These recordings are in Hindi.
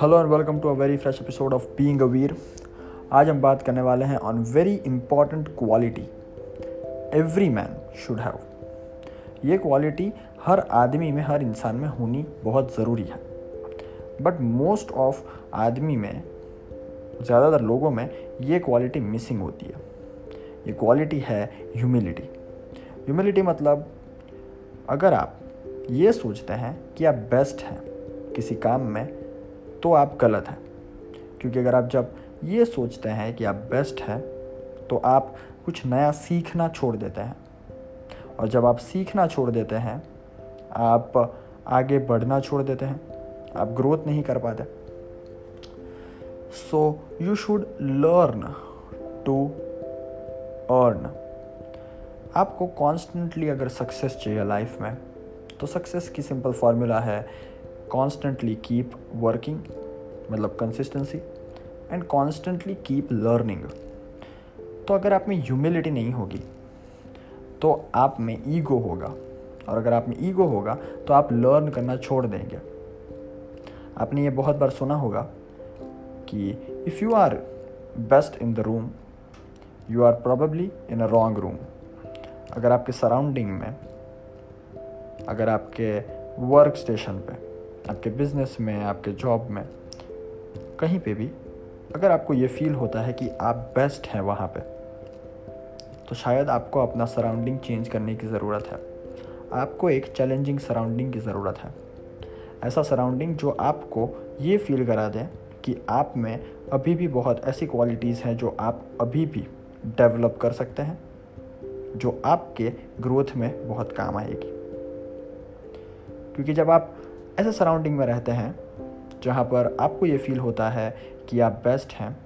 Hello and welcome to a very fresh episode of being a Veer आज हम बात करने वाले हैं on very important quality every man should have ये क्वालिटी हर आदमी में, हर इंसान में होनी बहुत ज़रूरी है. बट मोस्ट ऑफ़ आदमी में, ज़्यादातर लोगों में ये क्वालिटी मिसिंग होती है. ये क्वालिटी है ह्यूमिलिटी ह्यूमिलिटी मतलब अगर आप ये सोचते हैं कि आप बेस्ट हैं किसी काम में तो आप गलत हैं। क्योंकि अगर आप जब ये सोचते हैं कि आप बेस्ट हैं तो आप कुछ नया सीखना छोड़ देते हैं। और जब आप सीखना छोड़ देते हैं, आप आगे बढ़ना छोड़ देते हैं। आप ग्रोथ नहीं कर पाते। So you should learn to earn आपको कॉन्स्टेंटली अगर सक्सेस चाहिए लाइफ में तो सक्सेस की सिंपल फार्मूला है कॉन्स्टेंटली कीप वर्किंग मतलब consistency and constantly keep learning तो अगर आप में ह्यूमिलिटी नहीं होगी तो आप में ईगो होगा। और अगर आप में ईगो होगा तो आप लर्न करना छोड़ देंगे। आपने ये बहुत बार सुना होगा कि if you are best in the room you are probably in a wrong room अगर आपके सराउंडिंग में, अगर आपके वर्क स्टेशन पे आपके बिज़नेस में, आपके जॉब में, कहीं पे भी, अगर आपको ये फील होता है कि आप बेस्ट हैं वहाँ पे तो शायद आपको अपना सराउंडिंग चेंज करने की ज़रूरत है। आपको एक चैलेंजिंग सराउंडिंग की ज़रूरत है। ऐसा सराउंडिंग जो आपको ये फील करा दें कि आप में अभी भी बहुत ऐसी क्वालिटीज़ हैं जो आप अभी भी डेवलप कर सकते हैं, जो आपके ग्रोथ में बहुत काम आएगी। क्योंकि जब आप ऐसे सराउंडिंग में रहते हैं, जहाँ पर आपको ये फील होता है कि आप बेस्ट हैं,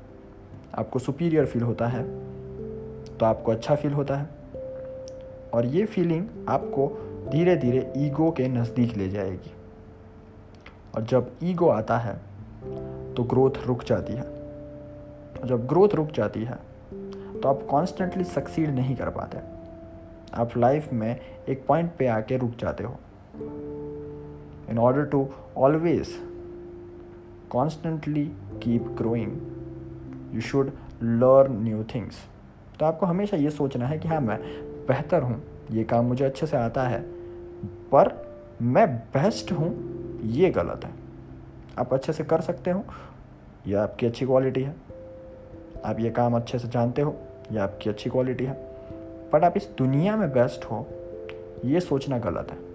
आपको सुपीरियर फील होता है तो आपको अच्छा फील होता है। और ये फीलिंग आपको धीरे धीरे ईगो के नज़दीक ले जाएगी। और जब ईगो आता है तो ग्रोथ रुक जाती है। जब ग्रोथ रुक जाती है तो आप कॉन्स्टेंटली सक्सीड नहीं कर पाते। आप लाइफ में एक पॉइंट पे आके रुक जाते हो। In order to always constantly keep growing, you should learn new things. तो आपको हमेशा ये सोचना है कि हाँ मैं बेहतर हूँ, ये काम मुझे अच्छे से आता है, पर मैं बेस्ट हूँ, ये गलत है। आप अच्छे से कर सकते हो यह आपकी अच्छी क्वालिटी है। आप ये काम अच्छे से जानते हो यह आपकी अच्छी क्वालिटी है। बट आप इस दुनिया में बेस्ट हो, ये सोचना गलत है।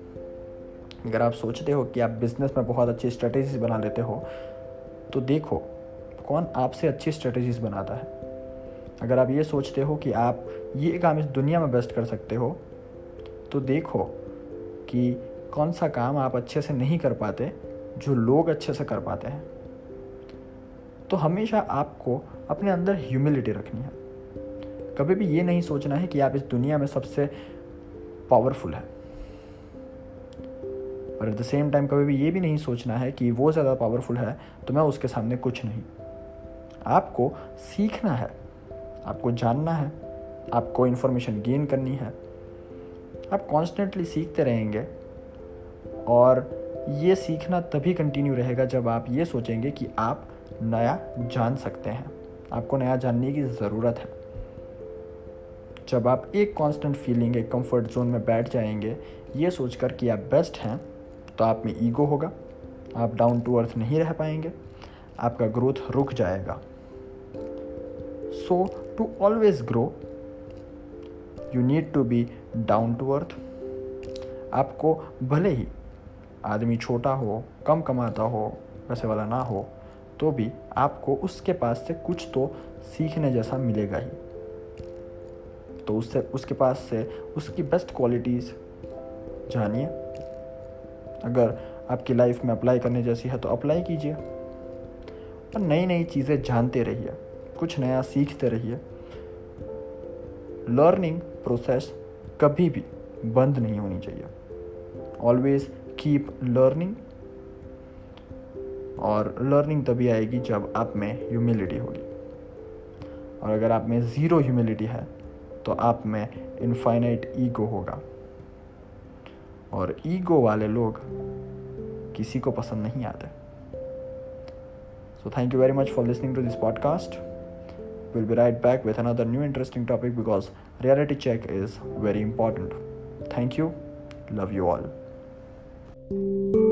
अगर आप सोचते हो कि आप बिज़नेस में बहुत अच्छी स्ट्रेटेजीज बना लेते हो तो देखो कौन आपसे अच्छी स्ट्रेटेजीज बनाता है। अगर आप ये सोचते हो कि आप ये काम इस दुनिया में बेस्ट कर सकते हो तो देखो कि कौन सा काम आप अच्छे से नहीं कर पाते, जो लोग अच्छे से कर पाते हैं। तो हमेशा आपको अपने अंदर ह्यूमिलिटी रखनी है। कभी भी ये नहीं सोचना है कि आप इस दुनिया में सबसे पावरफुल है। और एट द सेम टाइम कभी भी ये भी नहीं सोचना है कि वो ज़्यादा पावरफुल है तो मैं उसके सामने कुछ नहीं। आपको सीखना है, आपको जानना है, आपको इन्फॉर्मेशन गेन करनी है। आप कॉन्स्टेंटली सीखते रहेंगे और ये सीखना तभी कंटिन्यू रहेगा जब आप ये सोचेंगे कि आप नया जान सकते हैं। आपको नया जानने की ज़रूरत है। जब आप एक कांस्टेंट फीलिंग एक कंफर्ट जोन में बैठ जाएँगे, ये सोचकर कि आप बेस्ट हैं तो आप में ईगो होगा। आप डाउन टू अर्थ नहीं रह पाएँगे। आपका ग्रोथ रुक जाएगा। So to always grow you need to be down to earth आपको भले ही आदमी छोटा हो, कम कमाता हो, पैसे वाला ना हो तो भी आपको उसके पास से कुछ तो सीखने जैसा मिलेगा ही। तो उससे, उसके पास से उसकी बेस्ट क्वालिटीज़ जानिए। अगर आपकी लाइफ में अप्लाई करने जैसी है तो अप्लाई कीजिए। और नई नई चीज़ें जानते रहिए, कुछ नया सीखते रहिए। लर्निंग प्रोसेस कभी भी बंद नहीं होनी चाहिए। ऑलवेज कीप लर्निंग और लर्निंग तभी आएगी जब आप में ह्यूमिलिटी होगी। और अगर आप में ज़ीरो ह्यूमिलिटी है तो आप में इनफाइनाइट ईगो होगा। और ईगो वाले लोग किसी को पसंद नहीं आते। So thank you very much for listening to this podcast will be right back with another new interesting topic because reality check is very important thank you love you all thank you